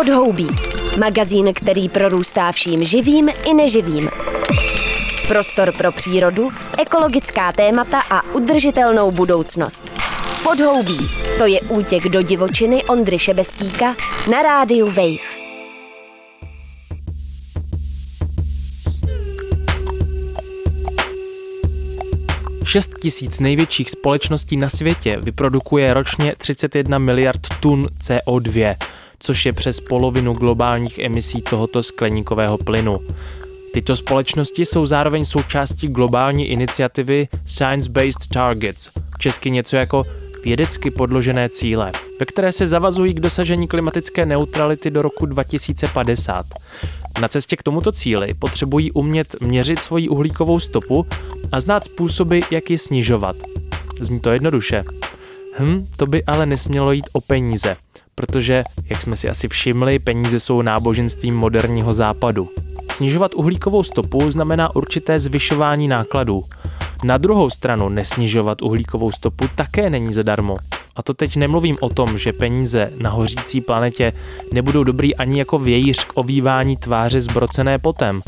Podhoubí. Magazín, který prorůstá vším živým i neživým. Prostor pro přírodu, ekologická témata a udržitelnou budoucnost. Podhoubí. To je útěk do divočiny Ondry Šebestíka na rádiu Wave. Šest tisíc největších společností na světě vyprodukuje ročně 31 miliard tun CO2, což je přes polovinu globálních emisí tohoto skleníkového plynu. Tyto společnosti jsou zároveň součástí globální iniciativy Science Based Targets, česky něco jako vědecky podložené cíle, ve které se zavazují k dosažení klimatické neutrality do roku 2050. Na cestě k tomuto cíli potřebují umět měřit svoji uhlíkovou stopu a znát způsoby, jak ji snižovat. Zní to jednoduše. Hm, to by ale nesmělo jít o peníze, protože, jak jsme si asi všimli, peníze jsou náboženstvím moderního západu. Snižovat uhlíkovou stopu znamená určité zvyšování nákladů. Na druhou stranu nesnižovat uhlíkovou stopu také není zadarmo. A to teď nemluvím o tom, že peníze na hořící planetě nebudou dobrý ani jako vějíř k ovývání tváře zbrocené potem.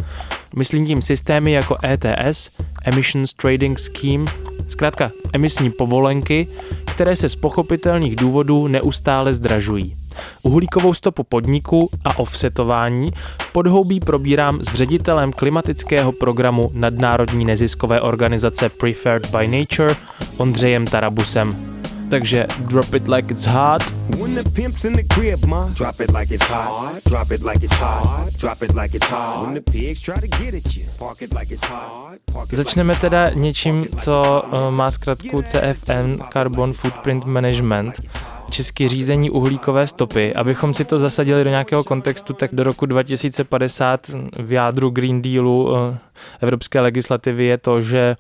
Myslím tím systémy jako ETS, Emissions Trading Scheme, zkrátka emisní povolenky, které se z pochopitelných důvodů neustále zdražují. Uhlíkovou stopu podniku a offsetování v podhoubí probírám s ředitelem klimatického programu nadnárodní neziskové organizace Preferred by Nature Ondřejem Tarabusem takže drop it like it's hot. When the pimp's in the crib, ma, drop it like it's hot. Drop it like it's hot. Drop it like it's hot. When the pigs try to get at you, park it like it's hot. Začneme teda něčím, co uh, má zkratku CFM, Carbon Footprint Management český řízení uhlíkové stopy. Abychom si to zasadili do nějakého kontextu, tak do roku 2050 v jádru Green Dealu uh, evropské legislativy je to, že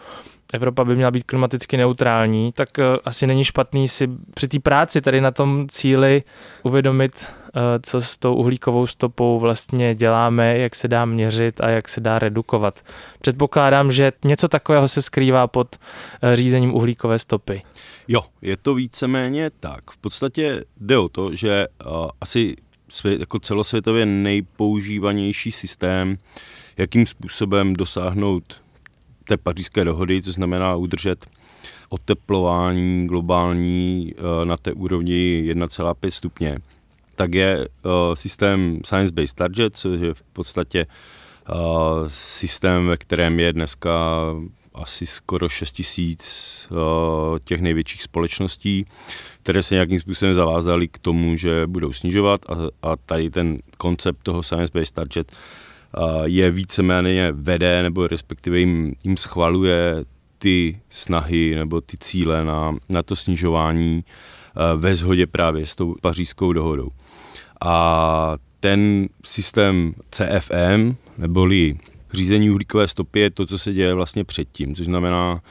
Evropa by měla být klimaticky neutrální, tak eh, asi není špatný si při té práci tady na tom cíli uvědomit, eh, co s tou uhlíkovou stopou vlastně děláme, jak se dá měřit a jak se dá redukovat. Předpokládám, že něco takového se skrývá pod eh, řízením uhlíkové stopy. Jo, je to víceméně tak. V podstatě jde o to, že asi svět, jako celosvětově nejpoužívanější systém, jakým způsobem dosáhnout té pařížské dohody, co znamená udržet oteplování globální eh, na té úrovni 1,5 stupně, tak je eh, systém Science-Based Target, což je v podstatě eh, systém, ve kterém je dneska asi skoro 6 tisíc těch největších společností, které se nějakým způsobem zavázaly k tomu, že budou snižovat a, a tady ten koncept toho Science-Based Target je víceméně vede nebo respektive jim, jim schvaluje ty snahy nebo ty cíle na, na to snižování ve shodě právě s tou pařížskou dohodou. A ten systém CFM, neboli řízení uhlíkové stopy, je to, co se děje vlastně předtím, což znamená,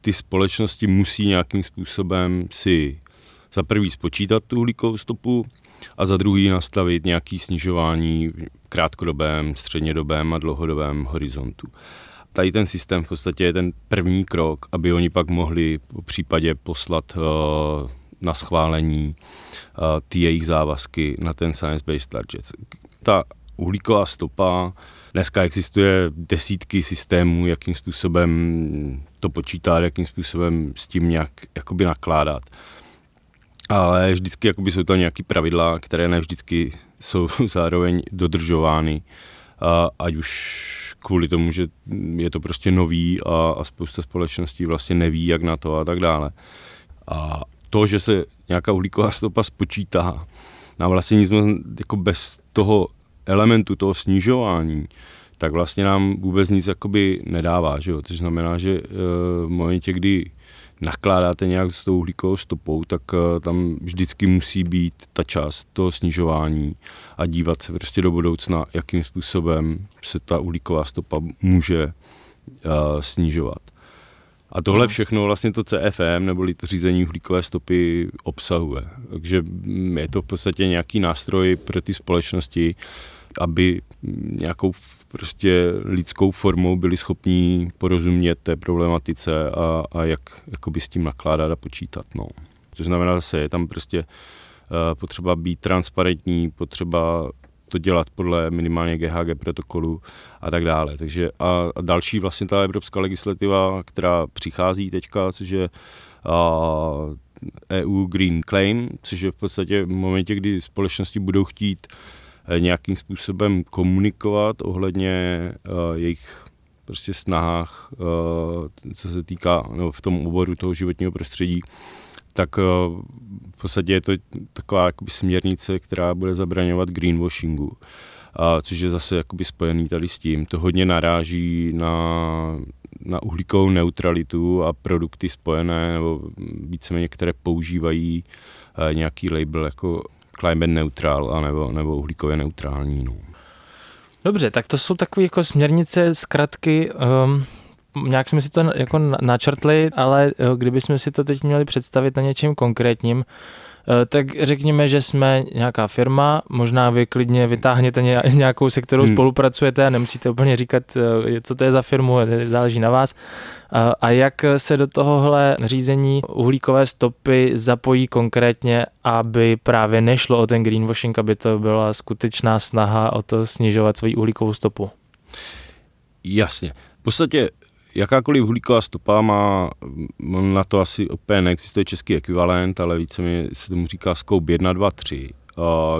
ty společnosti musí nějakým způsobem si za prvý spočítat tu uhlíkovou stopu a za druhý nastavit nějaký snižování krátkodobém, střednědobém a dlouhodobém horizontu. Tady ten systém v podstatě je ten první krok, aby oni pak mohli po případě poslat uh, na schválení uh, ty jejich závazky na ten science-based target. Ta uhlíková stopa, dneska existuje desítky systémů, jakým způsobem to počítat, jakým způsobem s tím nějak jakoby nakládat ale vždycky jsou to nějaké pravidla, které ne vždycky jsou zároveň dodržovány, a, ať už kvůli tomu, že je to prostě nový a, a spousta společností vlastně neví, jak na to a tak dále. A to, že se nějaká uhlíková stopa spočítá, nám vlastně nic jako bez toho elementu, toho snižování, tak vlastně nám vůbec nic jakoby nedává, že jo? To znamená, že e, v momentě, kdy nakládáte nějak s tou uhlíkovou stopou, tak eh, tam vždycky musí být ta část toho snižování a dívat se prostě do budoucna, jakým způsobem se ta uhlíková stopa může uh, snižovat. A tohle všechno vlastně to CFM, neboli to řízení uhlíkové stopy, obsahuje. Takže mm, je to v podstatě nějaký nástroj pro ty společnosti, aby nějakou prostě lidskou formou byli schopní porozumět té problematice a, a jak jakoby s tím nakládat a počítat. No. Což znamená zase, je tam prostě potřeba být transparentní, potřeba to dělat podle minimálně GHG protokolu a tak dále. Takže a, a další vlastně ta evropská legislativa, která přichází teďka, což je a, EU Green Claim, což je v podstatě v momentě, kdy společnosti budou chtít eh, nějakým způsobem komunikovat ohledně uh, jejich prostě snahách, uh, co se týká no, v tom oboru toho životního prostředí, tak v podstatě je to taková jakoby směrnice, která bude zabraňovat greenwashingu. A, což je zase jakoby spojený tady s tím. To hodně naráží na na uhlíkovou neutralitu a produkty spojené, nebo víceméně, které používají eh, nějaký label jako climate neutral a nebo, nebo uhlíkově neutrální. No. Dobře, tak to jsou takové jako směrnice, zkratky, um, nějak jsme si to jako načrtli, ale eh, kdybychom si to teď měli představit na něčem konkrétním, Eh, tak řekněme, že jsme nějaká firma, možná vy klidně vytáhněte nějakou, se kterou hmm. spolupracujete a nemusíte úplně říkat, eh, co to je za firmu, záleží na vás. A jak se do tohohle řízení uhlíkové stopy zapojí konkrétně, aby právě nešlo o ten greenwashing, aby to byla skutečná snaha o to snižovat svoji uhlíkovou stopu? Jasně. V podstatě jakákoliv uhlíková stopa má, na to asi úplně neexistuje český ekvivalent, ale více mi se tomu říká scope 1, 2, 3,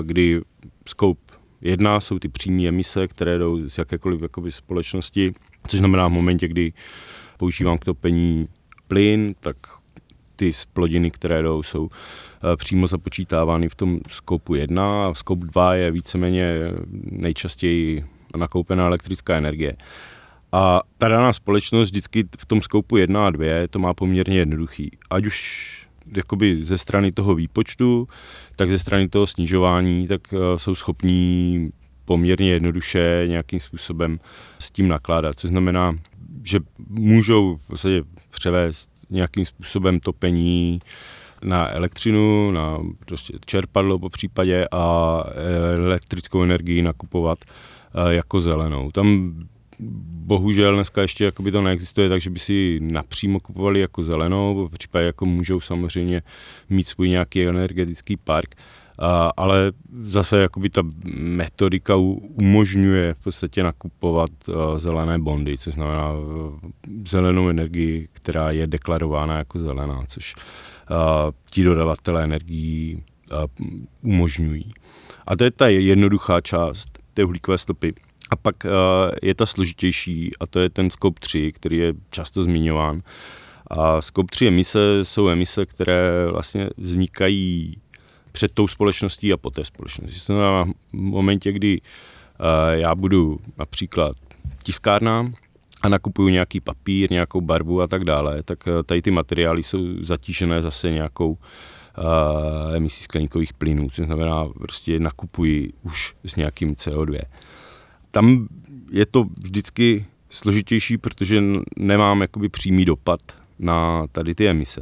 kdy scope 1 jsou ty přímé emise, které jdou z jakékoliv jakoby, společnosti, což znamená v momentě, kdy používám k topení plyn, tak ty splodiny, které jdou, jsou e, přímo započítávány v tom skopu 1 a v skopu 2 je víceméně nejčastěji nakoupená elektrická energie. A ta daná společnost vždycky v tom skoupu 1 a 2 to má poměrně jednoduchý. Ať už jakoby ze strany toho výpočtu, tak ze strany toho snižování, tak uh, jsou schopní poměrně jednoduše nějakým způsobem s tím nakládat. Což znamená, že můžou v podstatě převést nějakým způsobem topení na elektřinu, na prostě čerpadlo po případě a eh, elektrickou energii nakupovat eh, jako zelenou. Tam bohužel dneska ještě jakoby to neexistuje, takže by si napřímo kupovali jako zelenou, v případě jako můžou samozřejmě mít svůj nějaký energetický park, a, ale zase jakoby ta metodika umožňuje v podstatě nakupovat zelené bondy, což znamená a, zelenou energii, která je deklarována jako zelená, což a, ti dodavatelé energií umožňují. A to je ta jednoduchá část té uhlíkové stopy. A pak uh, je ta složitější a to je ten scope 3, který je často zmiňován. A scope 3 emise jsou emise, které vlastně vznikají před tou společností a po té společnosti. To znamená, v momentě, kdy uh, já budu například tiskárna a nakupuju nějaký papír, nějakou barvu a tak dále, tak uh, tady ty materiály jsou zatížené zase nějakou uh, emisí skleníkových plynů, což znamená, prostě nakupuji už s nějakým CO2 tam je to vždycky složitější, protože nemám jakoby přímý dopad na tady ty emise.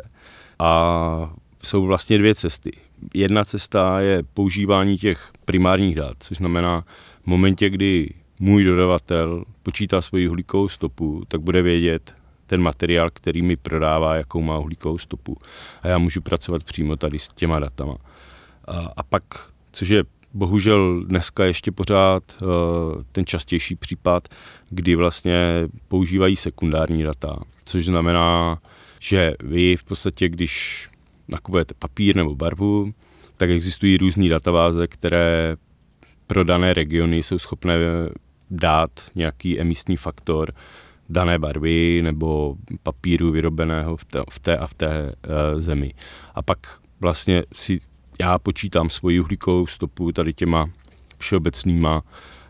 A jsou vlastně dvě cesty. Jedna cesta je používání těch primárních dat, což znamená v momentě, kdy můj dodavatel počítá svoji uhlíkovou stopu, tak bude vědět ten materiál, který mi prodává, jakou má uhlíkovou stopu. A já můžu pracovat přímo tady s těma datama. A, a pak, což je bohužel dneska ještě pořád uh, ten častější případ, kdy vlastně používají sekundární data, což znamená, že vy v podstatě, když nakupujete papír nebo barvu, tak existují různé databáze, které pro dané regiony jsou schopné dát nějaký emisní faktor dané barvy nebo papíru vyrobeného v té, v té a v té uh, zemi. A pak vlastně si já počítám svoji uhlíkovou stopu tady těma všeobecnýma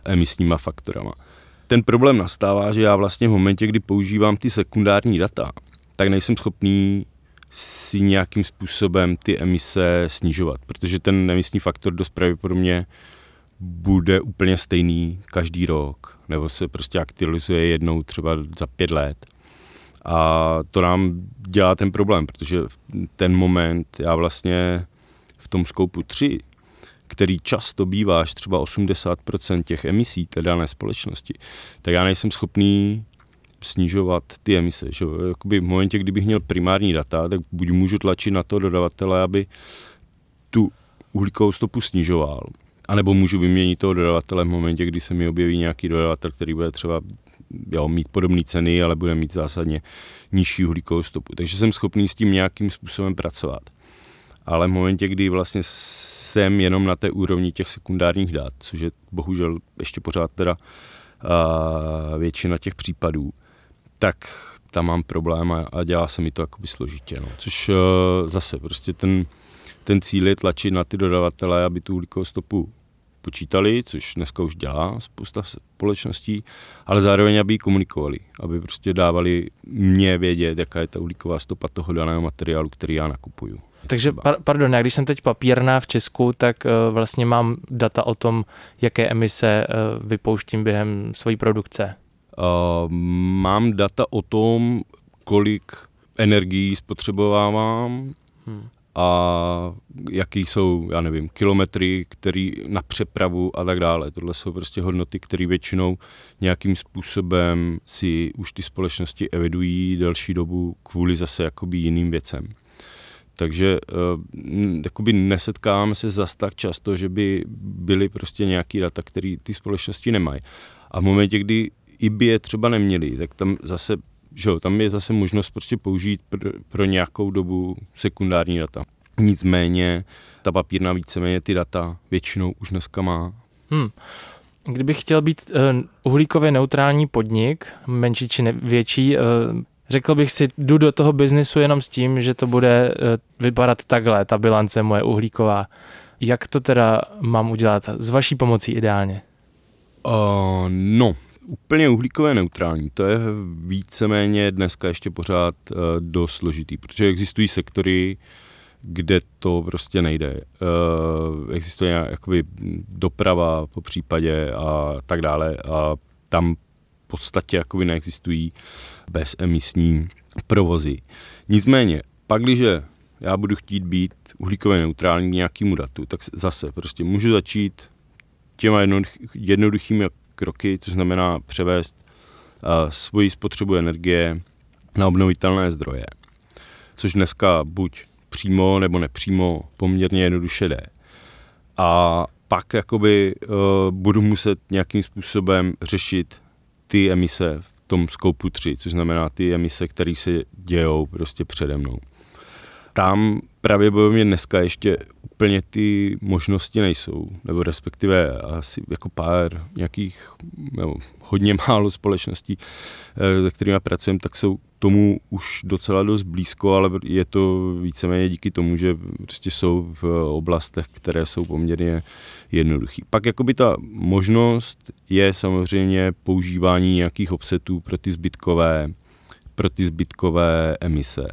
emisníma faktorama. Ten problém nastává, že já vlastně v momentě, kdy používám ty sekundární data, tak nejsem schopný si nějakým způsobem ty emise snižovat, protože ten emisní faktor dost pravděpodobně bude úplně stejný každý rok, nebo se prostě aktualizuje jednou třeba za pět let. A to nám dělá ten problém, protože v ten moment já vlastně tom skoupu 3, který často bývá až třeba 80% těch emisí té dané společnosti, tak já nejsem schopný snižovat ty emise. Že? Jakoby v momentě, kdybych měl primární data, tak buď můžu tlačit na to dodavatele, aby tu uhlíkovou stopu snižoval. A nebo můžu vyměnit toho dodavatele v momentě, kdy se mi objeví nějaký dodavatel, který bude třeba jo, mít podobné ceny, ale bude mít zásadně nižší uhlíkovou stopu. Takže jsem schopný s tím nějakým způsobem pracovat. Ale v momentě, kdy vlastně jsem jenom na té úrovni těch sekundárních dat, což je bohužel ještě pořád teda uh, většina těch případů, tak tam mám problém a, a dělá se mi to jakoby složitě. No. Což uh, zase prostě ten, ten cíl je tlačit na ty dodavatele, aby tu uhlíkovou stopu počítali, což dneska už dělá spousta společností, ale zároveň, aby ji komunikovali, aby prostě dávali mě vědět, jaká je ta uhlíková stopa toho daného materiálu, který já nakupuju. Takže, par- pardon, já když jsem teď papírná v Česku, tak uh, vlastně mám data o tom, jaké emise uh, vypouštím během své produkce. Uh, mám data o tom, kolik energií spotřebovávám hmm. a jaký jsou, já nevím, kilometry, který na přepravu a tak dále. Tohle jsou prostě hodnoty, které většinou nějakým způsobem si už ty společnosti evidují delší dobu kvůli zase jakoby jiným věcem. Takže uh, jakoby nesetkáváme se zas tak často, že by byly prostě nějaký data, které ty společnosti nemají. A v momentě, kdy i by je třeba neměli, tak tam zase, že jo, tam je zase možnost prostě použít pr- pro nějakou dobu sekundární data. Nicméně ta papírna víceméně ty data většinou už dneska má. Hmm. Kdybych chtěl být uh, uhlíkově neutrální podnik, menší či ne, větší, uh, řekl bych si, jdu do toho biznesu jenom s tím, že to bude uh, vypadat takhle, ta bilance moje uhlíková. Jak to teda mám udělat s vaší pomocí ideálně? Uh, no, úplně uhlíkové neutrální, to je víceméně dneska ještě pořád uh, dost složitý, protože existují sektory, kde to prostě nejde. Uh, existuje jakoby doprava po případě a tak dále a tam podstatě jakoby neexistují bezemisní provozy. Nicméně, pak, když já budu chtít být uhlíkově neutrální k nějakému datu, tak zase prostě můžu začít těma jednoduchými kroky, což znamená převést uh, svoji spotřebu energie na obnovitelné zdroje, což dneska buď přímo nebo nepřímo poměrně jednoduše jde. A pak jakoby uh, budu muset nějakým způsobem řešit ty emise v tom skoupu 3, což znamená ty emise, které se dějou prostě přede mnou. Tam pravděpodobně dneska ještě úplně ty možnosti nejsou, nebo respektive asi jako pár nějakých, nebo hodně málo společností, eh, se kterými pracujeme, tak jsou tomu už docela dost blízko, ale je to víceméně díky tomu, že prostě jsou v oblastech, které jsou poměrně jednoduché. Pak jakoby ta možnost je samozřejmě používání nějakých offsetů pro ty zbytkové, pro ty zbytkové emise.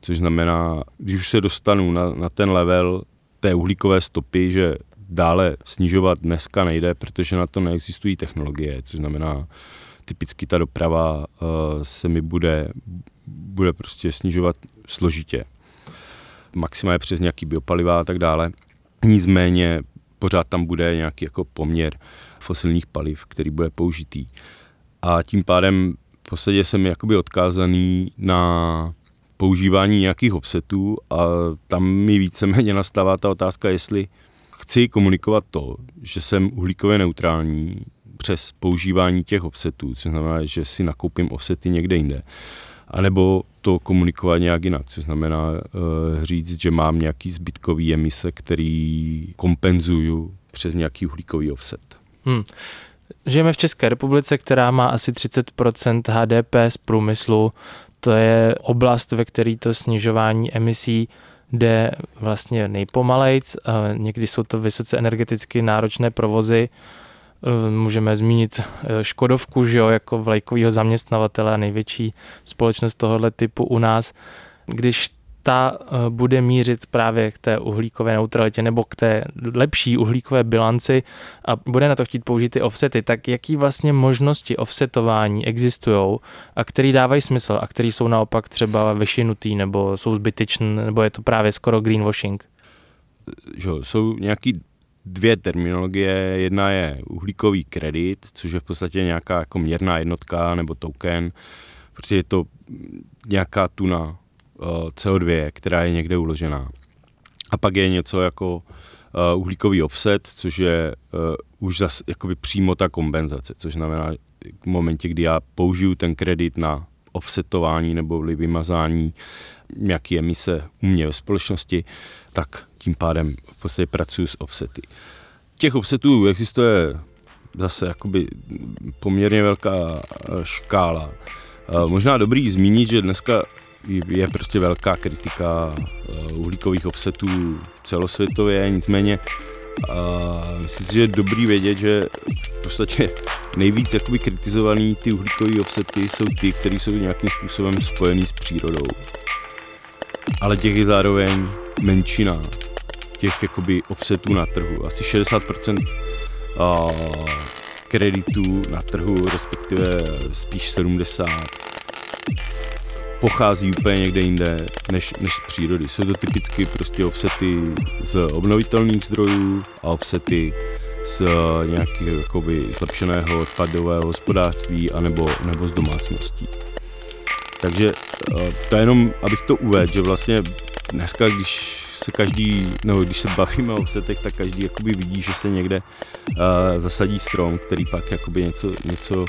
Což znamená, když už se dostanu na, na ten level té uhlíkové stopy, že dále snižovat dneska nejde, protože na to neexistují technologie, což znamená, typicky ta doprava uh, se mi bude, bude prostě snižovat složitě. Maximálně přes nějaký biopaliva a tak dále. Nicméně pořád tam bude nějaký jako poměr fosilních paliv, který bude použitý. A tím pádem v podstatě jsem jakoby odkázaný na používání nějakých offsetů a tam mi víceméně nastává ta otázka, jestli chci komunikovat to, že jsem uhlíkově neutrální přes používání těch offsetů, což znamená, že si nakoupím offsety někde jinde, anebo to komunikovat nějak jinak, což znamená uh, říct, že mám nějaký zbytkový emise, který kompenzuju přes nějaký uhlíkový offset. Hmm. Žijeme v České republice, která má asi 30% HDP z průmyslu, to je oblast, ve které to snižování emisí jde vlastně nejpomalejc. Někdy jsou to vysoce energeticky náročné provozy. E, můžeme zmínit e, Škodovku, že jo, jako vlajkového zaměstnavatele a největší společnost tohoto typu u nás. Když ta eh, bude mířit právě k té uhlíkové neutralitě nebo k té lepší uhlíkové bilanci a bude na to chtít použít ty offsety, tak jaký vlastně možnosti offsetování existují a který dávají smysl a který jsou naopak třeba vyšinutý nebo jsou zbytečné nebo je to právě skoro greenwashing? Že jsou nějaký dvě terminologie. Jedna je uhlíkový kredit, což je v podstatě nějaká jako měrná jednotka nebo token. Prostě je to nějaká tuna CO2, která je někde uložená. A pak je něco jako uh, uhlíkový offset, což je uh, už zase jakoby přímo ta kompenzace, což znamená v momentě, kdy já použiju ten kredit na offsetování nebo vymazání nějaké emise u mě ve společnosti, tak tím pádem v podstatě pracuji s offsety. Těch offsetů existuje zase jakoby poměrně velká škála. Možná dobrý zmínit, že dneska je prostě velká kritika uhlíkových offsetů celosvětově, nicméně myslím si, že je dobrý vědět, že v podstatě nejvíc jakoby kritizovaný ty uhlíkové offsety jsou ty, které jsou nějakým způsobem spojený s přírodou. Ale těch je zároveň menšina těch jakoby offsetů na trhu. Asi 60% kreditů na trhu, respektive spíš 70 pochází úplně někde jinde než, než z přírody. Jsou to typicky prostě offsety z obnovitelných zdrojů a offsety z nějakého jakoby zlepšeného odpadového hospodářství anebo, nebo z domácností. Takže eh, to je jenom, abych to uvedl, že vlastně dneska, když se každý, nebo když se bavíme o offsetech, tak každý jakoby vidí, že se někde uh, zasadí strom, který pak jakoby něco, něco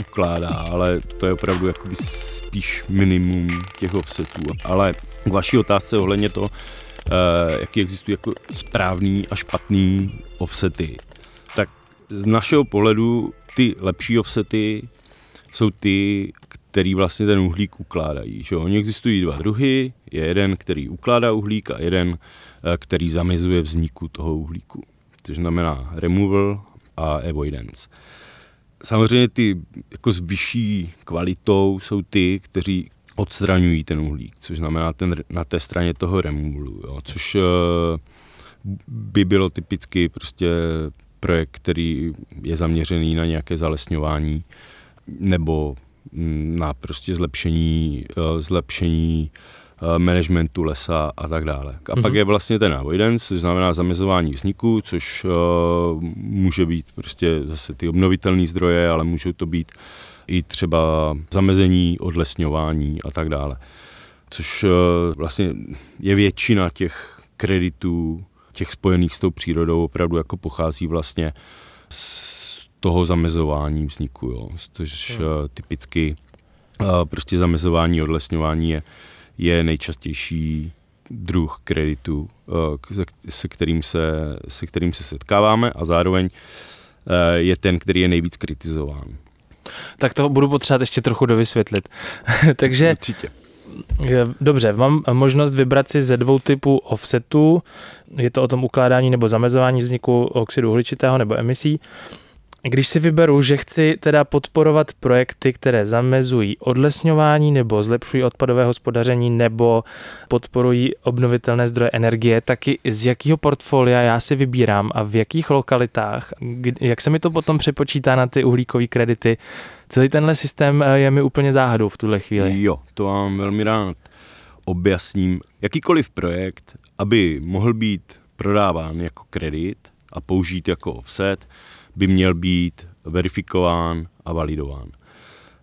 ukládá, ale to je opravdu jakoby spíš minimum těch offsetů. Ale k vaší otázce ohledně to, uh, jaký existují jako správný a špatný offsety, tak z našeho pohledu ty lepší offsety jsou ty, který vlastně ten uhlík ukládají. Že? Oni existují dva druhy, je jeden, který ukládá uhlík a jeden, eh, který zamezuje vzniku toho uhlíku. To znamená removal a avoidance. Samozřejmě ty jako s vyšší kvalitou jsou ty, kteří odstraňují ten uhlík, což znamená ten, na té straně toho removalu, jo, což uh, by bylo typicky prostě projekt, který je zaměřený na nějaké zalesňování nebo na prostě zlepšení, uh, zlepšení uh, managementu lesa a tak dále. A pak mhm. je vlastně ten avoidance, což znamená zamezování vzniku, což uh, může být prostě zase ty obnovitelné zdroje, ale můžou to být i třeba zamezení, odlesňování a tak dále. Což uh, vlastně je většina těch kreditů, těch spojených s tou přírodou opravdu jako pochází vlastně z toho zamezování vzniku, jo. Což uh, typicky uh, prostě zamezování, odlesňování je, je nejčastější druh kreditu, uh, se, kterým se, se kterým se setkáváme a zároveň je ten, který je nejvíc kritizován. Tak to budu potřebovat ještě trochu dovysvětlit. Takže Určitě. Dobře, mám možnost vybrat si ze dvou typů offsetů. Je to o tom ukládání nebo zamezování vzniku oxidu uhličitého nebo emisí. Když si vyberu, že chci teda podporovat projekty, které zamezují odlesňování nebo zlepšují odpadové hospodaření nebo podporují obnovitelné zdroje energie, taky z jakého portfolia já si vybírám a v jakých lokalitách, jak se mi to potom přepočítá na ty uhlíkové kredity. Celý tenhle systém eh, je mi úplně záhadou v tuhle chvíli. Jo, to vám velmi rád objasním. Jakýkoliv projekt, aby mohl být prodáván jako kredit a použít jako offset, by měl být verifikován a validován.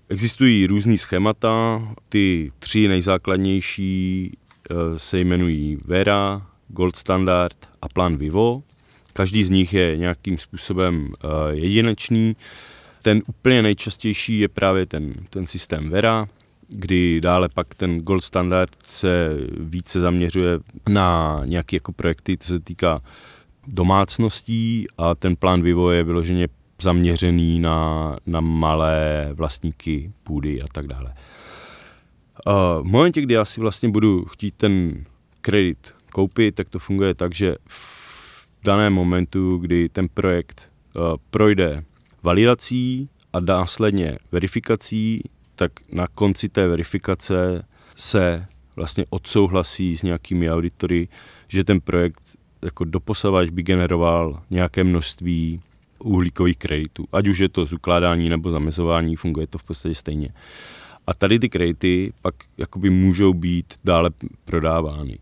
Existují různý schémata, ty tři nejzákladnější eh, se jmenují Vera, Gold Standard a Plan Vivo. Každý z nich je nějakým způsobem eh, jedinečný. Ten úplně nejčastější je právě ten, ten systém Vera, kdy dále pak ten Gold Standard se více zaměřuje na nějaké jako projekty, co se týká domácností a ten plán vývoje je vyloženě zaměřený na, na malé vlastníky půdy a tak dále. v momentě, kdy já si vlastně budu chtít ten kredit koupit, tak to funguje tak, že v daném momentu, kdy ten projekt projde validací a následně verifikací, tak na konci té verifikace se vlastně odsouhlasí s nějakými auditory, že ten projekt jako doposavač by generoval nějaké množství uhlíkových kreditů. Ať už je to z ukládání nebo zamezování, funguje to v podstatě stejně. A tady ty kredity pak jakoby můžou být dále prodávány.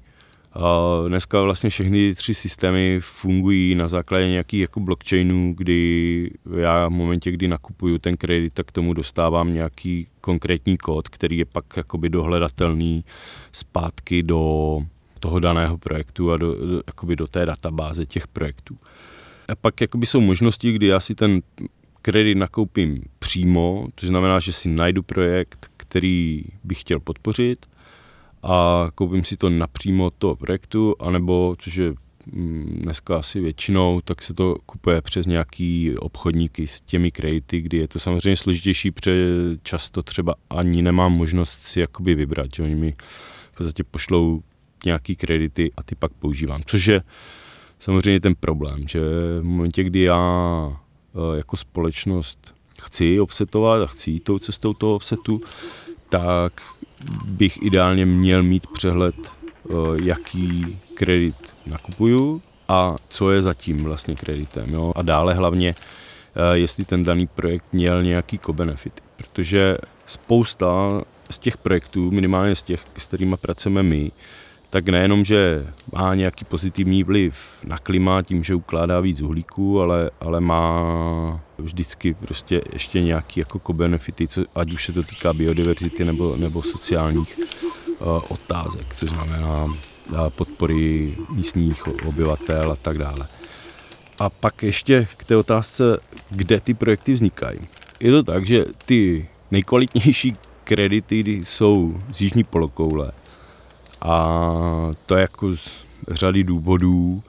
Dneska vlastně všechny tři systémy fungují na základě nějakých jako blockchainů, kdy já v momentě, kdy nakupuju ten kredit, tak k tomu dostávám nějaký konkrétní kód, který je pak jakoby dohledatelný zpátky do toho daného projektu a do, do, jakoby do té databáze těch projektů. A pak jakoby jsou možnosti, kdy já si ten kredit nakoupím přímo, to znamená, že si najdu projekt, který bych chtěl podpořit a koupím si to napřímo od toho projektu, anebo, což je mm, dneska asi většinou, tak se to kupuje přes nějaký obchodníky s těmi kredity, kdy je to samozřejmě složitější, protože často třeba ani nemám možnost si jakoby vybrat, že oni mi v podstatě pošlou nějaký kredity a ty pak používám, což je samozřejmě ten problém, že v momentě, kdy já e, jako společnost chci offsetovat a chci jít tou cestou toho offsetu, tak bych ideálně měl mít přehled, eh, jaký kredit nakupuju a co je zatím vlastně kreditem. Jo? A dále hlavně, eh, jestli ten daný projekt měl nějaký co-benefity, protože spousta z těch projektů, minimálně z těch, s kterými pracujeme my, tak nejenom, že má nějaký pozitivní vliv na klima tím, že ukládá víc uhlíků, ale, ale má vždycky prostě ještě nějaký jako co-benefity, co, ať už se to týká biodiverzity nebo, nebo sociálních uh, otázek, což znamená uh, podpory místních obyvatel a tak dále. A pak ještě k té otázce, kde ty projekty vznikají. Je to tak, že ty nejkvalitnější kredity jsou z jižní polokoule, a to je jako z řady důvodů.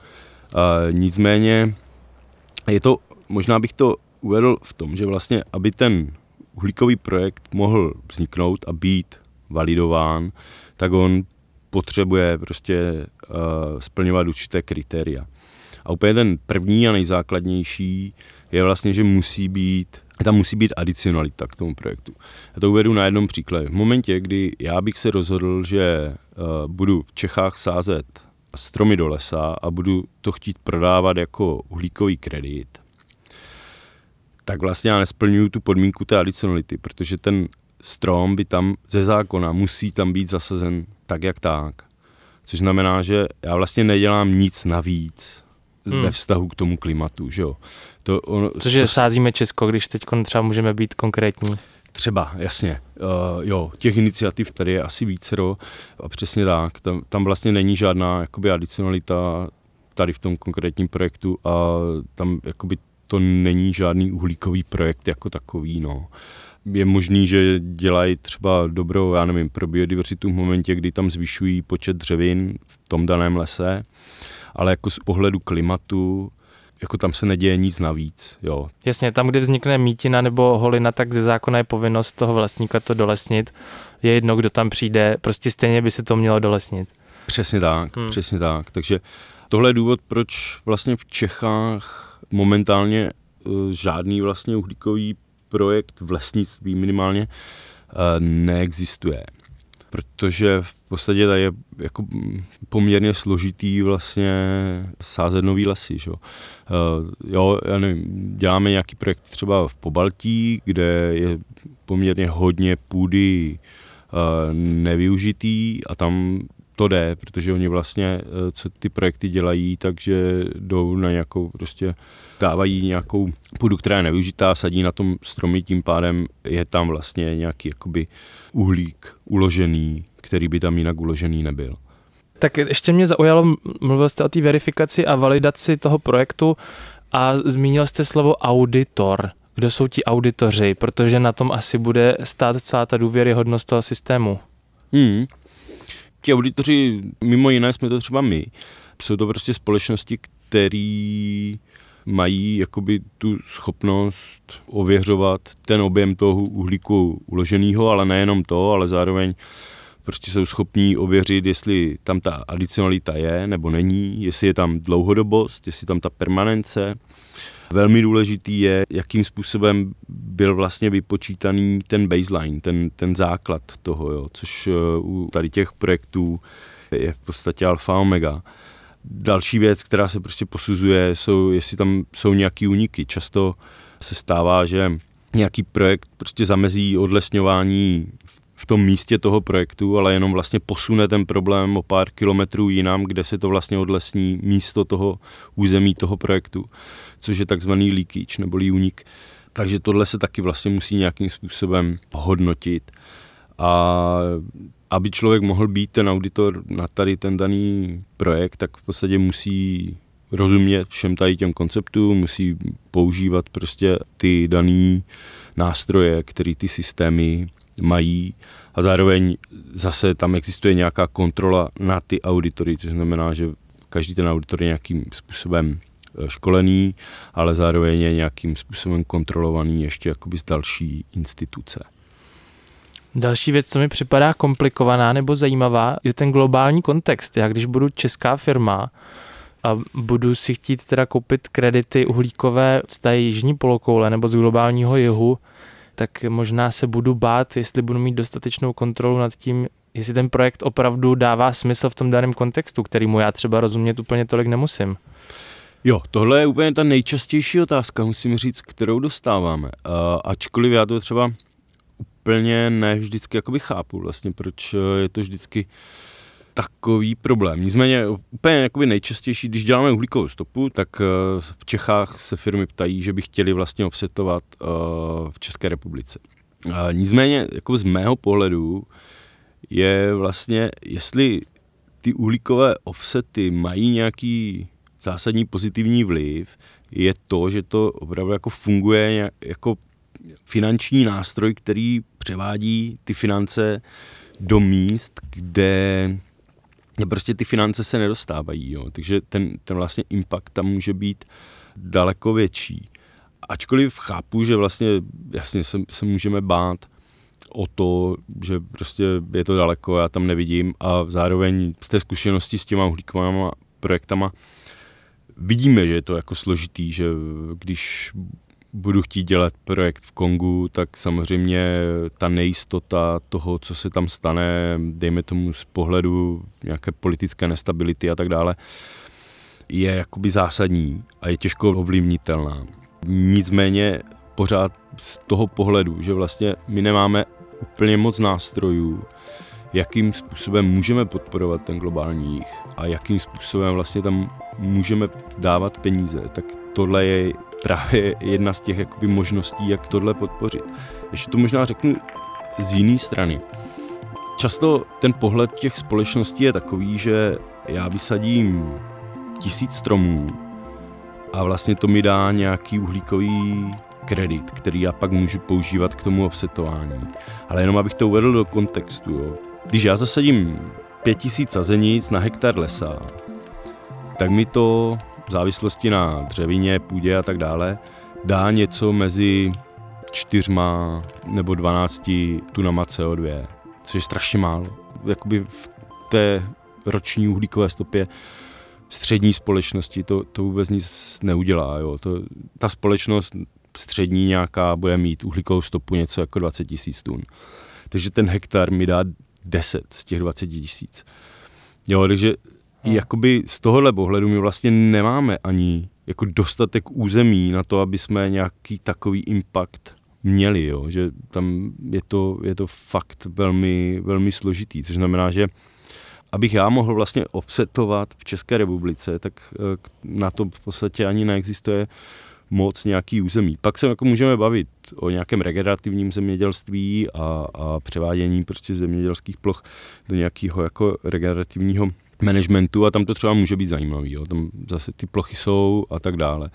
A nicméně je to, možná bych to uvedl v tom, že vlastně, aby ten uhlíkový projekt mohl vzniknout a být validován, tak on potřebuje prostě uh, splňovat určité kritéria. A úplně ten první a nejzákladnější je vlastně, že musí být tam musí být adicionalita k tomu projektu. Já to uvedu na jednom příkladě. V momentě, kdy já bych se rozhodl, že uh, budu v Čechách sázet stromy do lesa a budu to chtít prodávat jako uhlíkový kredit, tak vlastně já nesplňuju tu podmínku té adicionality, protože ten strom by tam ze zákona musí tam být zasazen tak, jak tak. Což znamená, že já vlastně nedělám nic navíc hmm. ve vztahu k tomu klimatu, že jo. To ono, Cože to, sázíme Česko, když teď třeba můžeme být konkrétní. Třeba, jasně. Uh, jo, těch iniciativ tady je asi vícero a přesně tak. Tam, tam vlastně není žádná jakoby adicionalita tady v tom konkrétním projektu a tam jakoby to není žádný uhlíkový projekt jako takový, no. Je možný, že dělají třeba dobro, já nevím, pro biodiverzitu v momentě, kdy tam zvyšují počet dřevin v tom daném lese, ale jako z pohledu klimatu jako tam se neděje nic navíc. Jo. Jasně, tam, kde vznikne mítina nebo holina, tak ze zákona je povinnost toho vlastníka to dolesnit. Je jedno, kdo tam přijde, prostě stejně by se to mělo dolesnit. Přesně tak, hmm. přesně tak. Takže tohle je důvod, proč vlastně v Čechách momentálně uh, žádný vlastně uhlíkový projekt v lesnictví minimálně uh, neexistuje protože v podstatě tady je jako poměrně složitý vlastně sázet nový lesy. Že? Jo, já nevím, děláme nějaký projekt třeba v Pobaltí, kde je poměrně hodně půdy uh, nevyužitý a tam to jde, protože oni vlastně, eh, co ty projekty dělají, takže jdou na nějakou prostě dávají nějakou půdu, která je nevyužitá, sadí na tom stromy, tím pádem je tam vlastně nějaký jakoby uhlík uložený, který by tam jinak uložený nebyl. Tak ještě mě zaujalo, mluvil jste o té verifikaci a validaci toho projektu a zmínil jste slovo auditor. Kdo jsou ti auditoři? Protože na tom asi bude stát celá ta důvěryhodnost toho systému. Hmm. Ti auditoři, mimo jiné jsme to třeba my, jsou to prostě společnosti, které mají jakoby tu schopnost ověřovat ten objem toho uhlíku uloženého, ale nejenom to, ale zároveň prostě jsou schopní ověřit, jestli tam ta adicionalita je nebo není, jestli je tam dlouhodobost, jestli tam ta permanence. Velmi důležitý je, jakým způsobem byl vlastně vypočítaný ten baseline, ten, ten základ toho, jo, což eh, u tady těch projektů je v podstatě alfa omega. Další věc, která se prostě posuzuje, jsou, jestli tam jsou nějaký úniky. Často se stává, že nějaký projekt prostě zamezí odlesňování v tom místě toho projektu, ale jenom vlastně posune ten problém o pár kilometrů jinam, kde se to vlastně odlesní místo toho území toho projektu, což je takzvaný leakage nebo únik. Takže tohle se taky vlastně musí nějakým způsobem hodnotit. A aby člověk mohl být ten auditor na tady ten daný projekt, tak v podstatě musí rozumět všem tady těm konceptům, musí používat prostě ty dané nástroje, které ty systémy mají a zároveň zase tam existuje nějaká kontrola na ty auditory, což znamená, že každý ten auditor je nějakým způsobem eh, školený, ale zároveň je nějakým způsobem kontrolovaný ještě jakoby z další instituce. Další věc, co mi připadá komplikovaná nebo zajímavá, je ten globální kontext. Já když budu česká firma a budu si chtít teda koupit kredity uhlíkové z té jižní polokoule nebo z globálního jihu, tak možná se budu bát, jestli budu mít dostatečnou kontrolu nad tím, jestli ten projekt opravdu dává smysl v tom daném kontextu, kterýmu já třeba rozumět úplně tolik nemusím. Jo, tohle je úplně ta nejčastější otázka, musím říct, kterou dostáváme. Uh, ačkoliv já to třeba úplně ne vždycky jakoby chápu vlastně, proč je to vždycky takový problém. Nicméně úplně jakoby nejčastější, když děláme uhlíkovou stopu, tak eh, v Čechách se firmy ptají, že by chtěli vlastně offsetovat eh, v České republice. Nicméně jako z mého pohledu je vlastně, jestli ty uhlíkové offsety mají nějaký zásadní pozitivní vliv, je to, že to opravdu jako funguje jako finanční nástroj, který převádí ty finance do míst, kde prostě ty finance se nedostávají, jo. takže ten, ten vlastně impact tam může být daleko větší. Ačkoliv chápu, že vlastně jasně se, se můžeme bát o to, že prostě je to daleko, já tam nevidím a zároveň z té zkušenosti s těma uhlíkovými projektama vidíme, že je to jako složitý, že když budu chtít dělat projekt v Kongu, tak samozřejmě ta nejistota toho, co se tam stane, dejme tomu z pohledu nějaké politické nestability a tak dále, je jakoby zásadní a je těžko ovlivnitelná. Nicméně pořád z toho pohledu, že vlastně my nemáme úplně moc nástrojů, jakým způsobem můžeme podporovat ten globální jich a jakým způsobem vlastně tam můžeme dávat peníze, tak tohle je právě jedna z těch jakoby, možností, jak tohle podpořit. Ještě to možná řeknu z jiné strany. Často ten pohled těch společností je takový, že já vysadím tisíc stromů a vlastně to mi dá nějaký uhlíkový kredit, který já pak můžu používat k tomu offsetování. Ale jenom abych to uvedl do kontextu. Jo. Když já zasadím pět tisíc sazenic na hektar lesa, tak mi to v závislosti na dřevině, půdě a tak dále, dá něco mezi čtyřma nebo dvanácti tunama CO2, což je strašně málo. Jakoby v té roční uhlíkové stopě střední společnosti to, to vůbec nic neudělá. Jo. To, ta společnost střední nějaká bude mít uhlíkovou stopu něco jako 20 tisíc tun. Takže ten hektar mi dá 10 z těch 20 tisíc. Jo, takže hmm. jakoby z tohohle pohledu my vlastně nemáme ani jako dostatek území na to, aby jsme nějaký takový impact měli, jo? že tam je to, je to fakt velmi, velmi složitý, což znamená, že abych já mohl vlastně offsetovat v České republice, tak eh, na to v podstatě ani neexistuje moc nějaký území. Pak se jako můžeme bavit o nějakém regenerativním zemědělství a, a převádění prostě zemědělských ploch do nějakého jako regenerativního managementu a tam to třeba může být zajímavý, jo. tam zase ty plochy jsou a tak dále.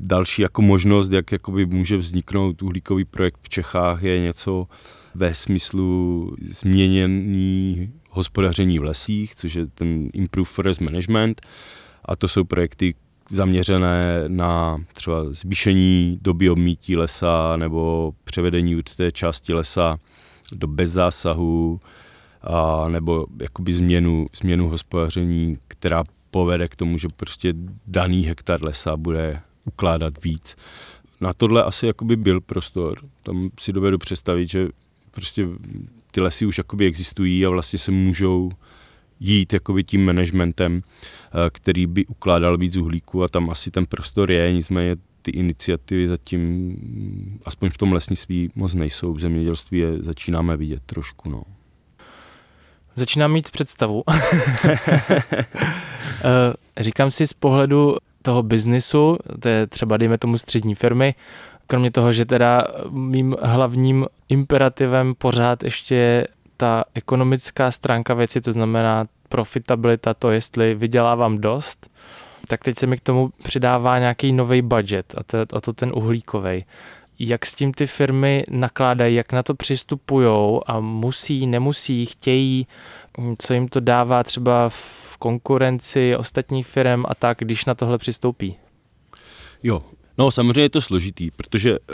Další jako možnost, jak jakoby může vzniknout uhlíkový projekt v Čechách, je něco ve smyslu změnění hospodaření v lesích, což je ten Improve Forest Management a to jsou projekty zaměřené na třeba zvýšení doby obmítí lesa nebo převedení určité části lesa do bezzásahu, a, nebo jakoby změnu, změnu hospodaření, která povede k tomu, že prostě daný hektar lesa bude ukládat víc. Na tohle asi jakoby byl prostor. Tam si dovedu představit, že prostě ty lesy už jakoby existují a vlastně se můžou jít jakoby tím managementem, eh, který by ukládal víc uhlíku a tam asi ten prostor je, nicméně ty iniciativy zatím, aspoň v tom lesnictví, moc nejsou. V zemědělství je začínáme vidět trošku. No. Začínám mít představu. Eh, říkám si z pohledu toho biznisu, to je třeba dejme tomu střední firmy, kromě toho, že teda mým hlavním imperativem pořád ještě je ta ekonomická stránka věci, to znamená profitabilita, to jestli vydělávám dost, tak teď se mi k tomu přidává nějaký nový budget a to, a to ten uhlíkový. Jak s tím ty firmy nakládají, jak na to přistupují a musí, nemusí, chtějí, co jim to dává třeba v konkurenci ostatních firm a tak, když na tohle přistoupí? Jo, No samozřejmě je to složitý, protože uh,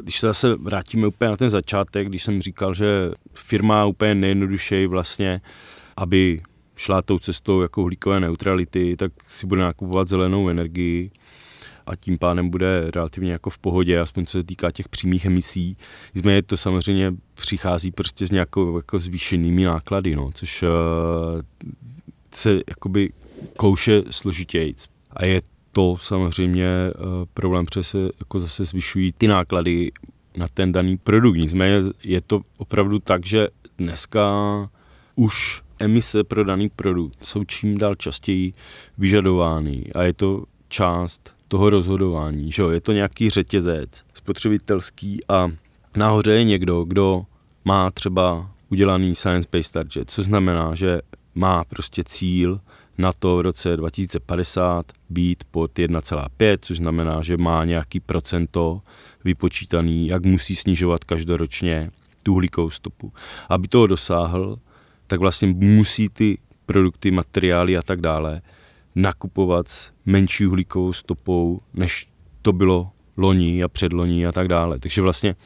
když se zase vrátíme úplně na ten začátek, když jsem říkal, že firma úplně nejjednodušeji vlastně, aby šla tou cestou jako uhlíkové neutrality, tak si bude nakupovat zelenou energii a tím pádem bude relativně jako v pohodě, aspoň co se týká těch přímých emisí. Nicméně to samozřejmě přichází prostě s nějakou jako zvýšenými náklady, no, což uh, se jakoby kouše složitějíc. A je to samozřejmě uh, problém, protože se jako zase zvyšují ty náklady na ten daný produkt. Nicméně je to opravdu tak, že dneska už emise pro daný produkt jsou čím dál častěji vyžadovány a je to část toho rozhodování. Že? Je to nějaký řetězec spotřebitelský a nahoře je někdo, kdo má třeba udělaný science-based target, co znamená, že má prostě cíl na to v roce 2050 být pod 1,5, což znamená, že má nějaký procento vypočítaný, jak musí snižovat každoročně tu uhlíkovou stopu. Aby toho dosáhl, tak vlastně musí ty produkty, materiály a tak dále nakupovat s menší uhlíkovou stopou, než to bylo loni a předloní a tak dále. Takže vlastně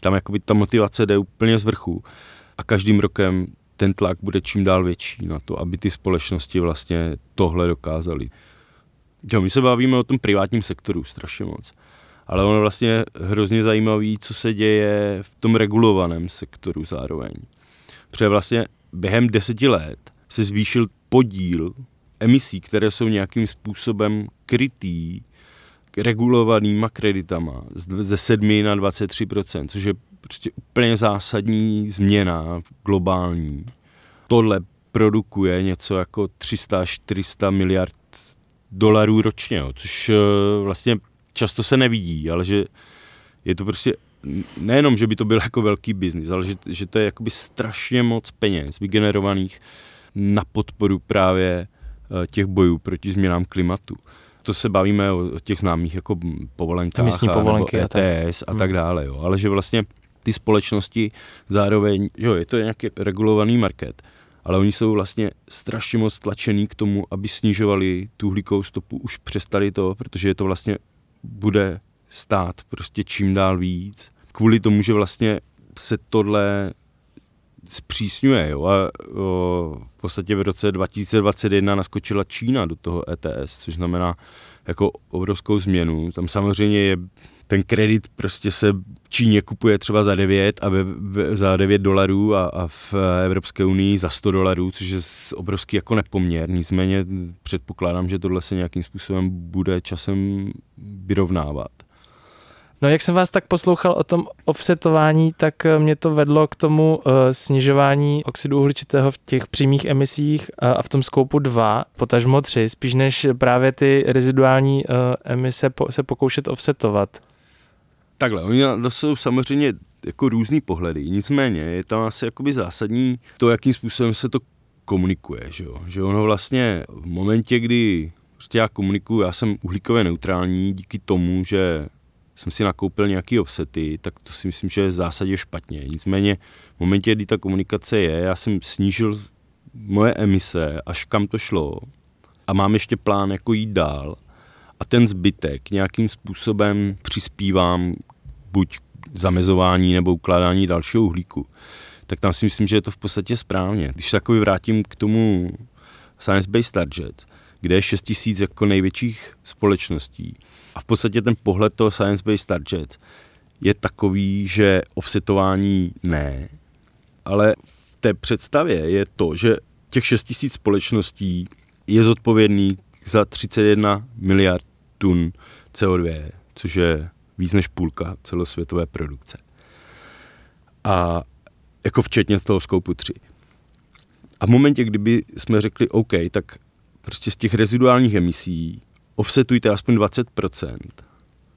tam jakoby ta motivace jde úplně z vrchu a každým rokem ten tlak bude čím dál větší na to, aby ty společnosti vlastně tohle dokázaly. Jo, my se bavíme o tom privátním sektoru strašně moc, ale ono vlastně hrozně zajímavý, co se děje v tom regulovaném sektoru zároveň. Protože vlastně během deseti let se zvýšil podíl emisí, které jsou nějakým způsobem krytý regulovanýma kreditama ze 7 na 23% což je prostě úplně zásadní změna globální. Tohle produkuje něco jako 300-400 miliard dolarů ročně, což eh, vlastně často se nevidí, ale že je to prostě nejenom, že by to byl jako velký biznis, ale že, že to je jakoby strašně moc peněz vygenerovaných na podporu právě těch bojů proti změnám klimatu. To se bavíme o těch známých jako povolenkách Emisní povolenky nebo ETS a, a tak hmm. dále. Jo. Ale že vlastně ty společnosti zároveň, jo, je to nějaký regulovaný market, ale oni jsou vlastně strašně moc tlačený k tomu, aby snižovali tu uhlíkovou stopu, už přestali to, protože je to vlastně bude stát prostě čím dál víc. Kvůli tomu, že vlastně se tohle zpřísňuje. Jo? A o, v podstatě v roce 2021 naskočila Čína do toho ETS, což znamená jako obrovskou změnu. Tam samozřejmě je ten kredit prostě se Číně kupuje třeba za 9 a ve, ve, za 9 dolarů a, a v Evropské unii za 100 dolarů, což je obrovský jako nepoměr. Nicméně předpokládám, že tohle se nějakým způsobem bude časem vyrovnávat. No jak jsem vás tak poslouchal o tom offsetování, tak eh, mě to vedlo k tomu uh, snižování oxidu uhličitého v těch přímých emisích uh, a v tom skoupu 2, potažmo 3, spíš než právě ty reziduální uh, emise po, se pokoušet offsetovat. Takhle, oni to jsou samozřejmě jako různý pohledy, nicméně je tam asi jakoby zásadní to, jakým způsobem se to komunikuje, že jo? Že ono vlastně v momentě, kdy prostě já komunikuju, já jsem uhlíkově neutrální díky tomu, že jsem si nakoupil nějaký offsety, tak to si myslím, že je v zásadě špatně. Nicméně v momentě, kdy ta komunikace je, já jsem snížil moje emise, až kam to šlo a mám ještě plán, jako jít dál a ten zbytek nějakým způsobem přispívám buď zamezování nebo ukládání dalšího uhlíku, tak tam si myslím, že je to v podstatě správně. Když se takový vrátím k tomu Science-Based Target, kde je 6 tisíc jako největších společností, a v podstatě ten pohled toho science-based target je takový, že offsetování ne, ale v té představě je to, že těch 6 tisíc společností je zodpovědný za 31 miliard tun CO2, což je víc než půlka celosvětové produkce. A jako včetně z toho skoupu 3. A v momentě, kdyby jsme řekli OK, tak prostě z těch reziduálních emisí offsetujte aspoň 20%,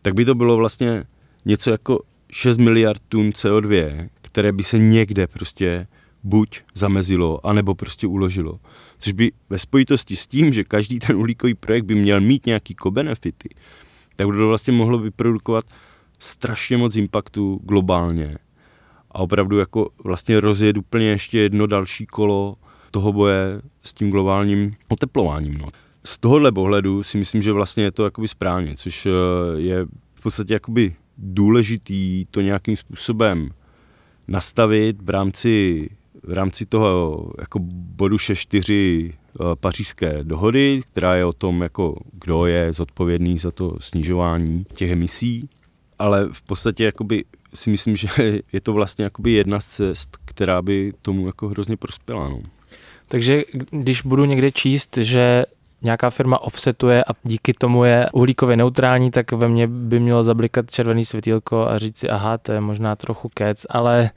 tak by to bylo vlastně něco jako 6 miliard tun CO2, které by se někde prostě buď zamezilo, anebo prostě uložilo. Což by ve spojitosti s tím, že každý ten uhlíkový projekt by měl mít nějaký co-benefity, tak by to vlastně mohlo vyprodukovat strašně moc impaktu globálně. A opravdu jako vlastně rozjet úplně ještě jedno další kolo toho boje s tím globálním oteplováním. No. Z tohohle pohledu si myslím, že vlastně je to jakoby správně, což eh, je v podstatě jakoby důležitý to nějakým způsobem nastavit v rámci, v rámci toho jako bodu 6.4 eh, pařížské dohody, která je o tom, jako kdo je zodpovědný za to snižování těch emisí, ale v podstatě jakoby si myslím, že je to vlastně jedna z cest, která by tomu jako hrozně prospěla. No. Takže když budu někde číst, že nějaká firma offsetuje a díky tomu je uhlíkově neutrální, tak ve mně by mělo zablikat červený světýlko a říct si, aha, to je možná trochu kec, ale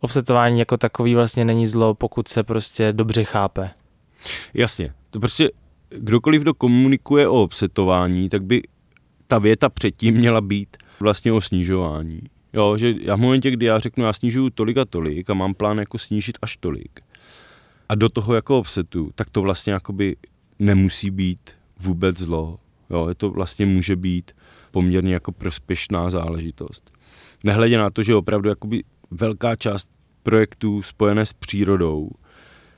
offsetování jako takový vlastně není zlo, pokud se prostě dobře chápe. Jasně, to prostě kdokoliv, kdo komunikuje o offsetování, tak by ta věta předtím měla být vlastně o snižování. Jo, že já v momentě, kdy já řeknu, já snižuju tolik a tolik a mám plán jako snížit až tolik a do toho jako offsetu, tak to vlastně jakoby nemusí být vůbec zlo. Jo, je to vlastně může být poměrně jako prospěšná záležitost. Nehledě na to, že opravdu jakoby velká část projektů spojené s přírodou,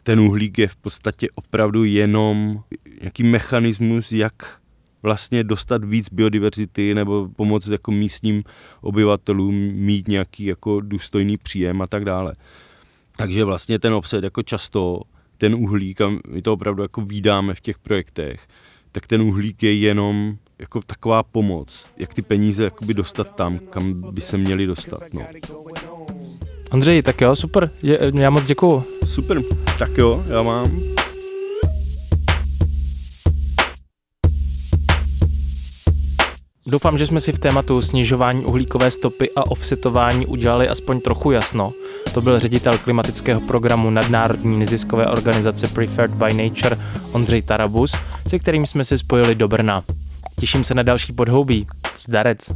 ten uhlík je v podstatě opravdu jenom nějaký mechanismus, jak vlastně dostat víc biodiverzity nebo pomoct jako místním obyvatelům mít nějaký jako důstojný příjem a tak dále. Takže vlastně ten obsed jako často ten uhlík, a my to opravdu jako výdáme v těch projektech, tak ten uhlík je jenom jako taková pomoc, jak ty peníze jakoby dostat tam, kam by se měly dostat. No. Andřej, tak jo, super, já moc děkuju. Super, tak jo, já mám. Doufám, že jsme si v tématu snižování uhlíkové stopy a offsetování udělali aspoň trochu jasno. To byl ředitel klimatického programu nadnárodní neziskové organizace Preferred by Nature Ondřej Tarabus, se kterým jsme se spojili do Brna. Těším se na další podhoubí. Zdarec.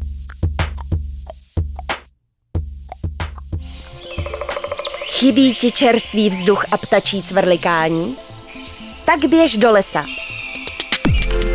Chybí ti čerstvý vzduch a ptačí cvrlikání? Tak běž do lesa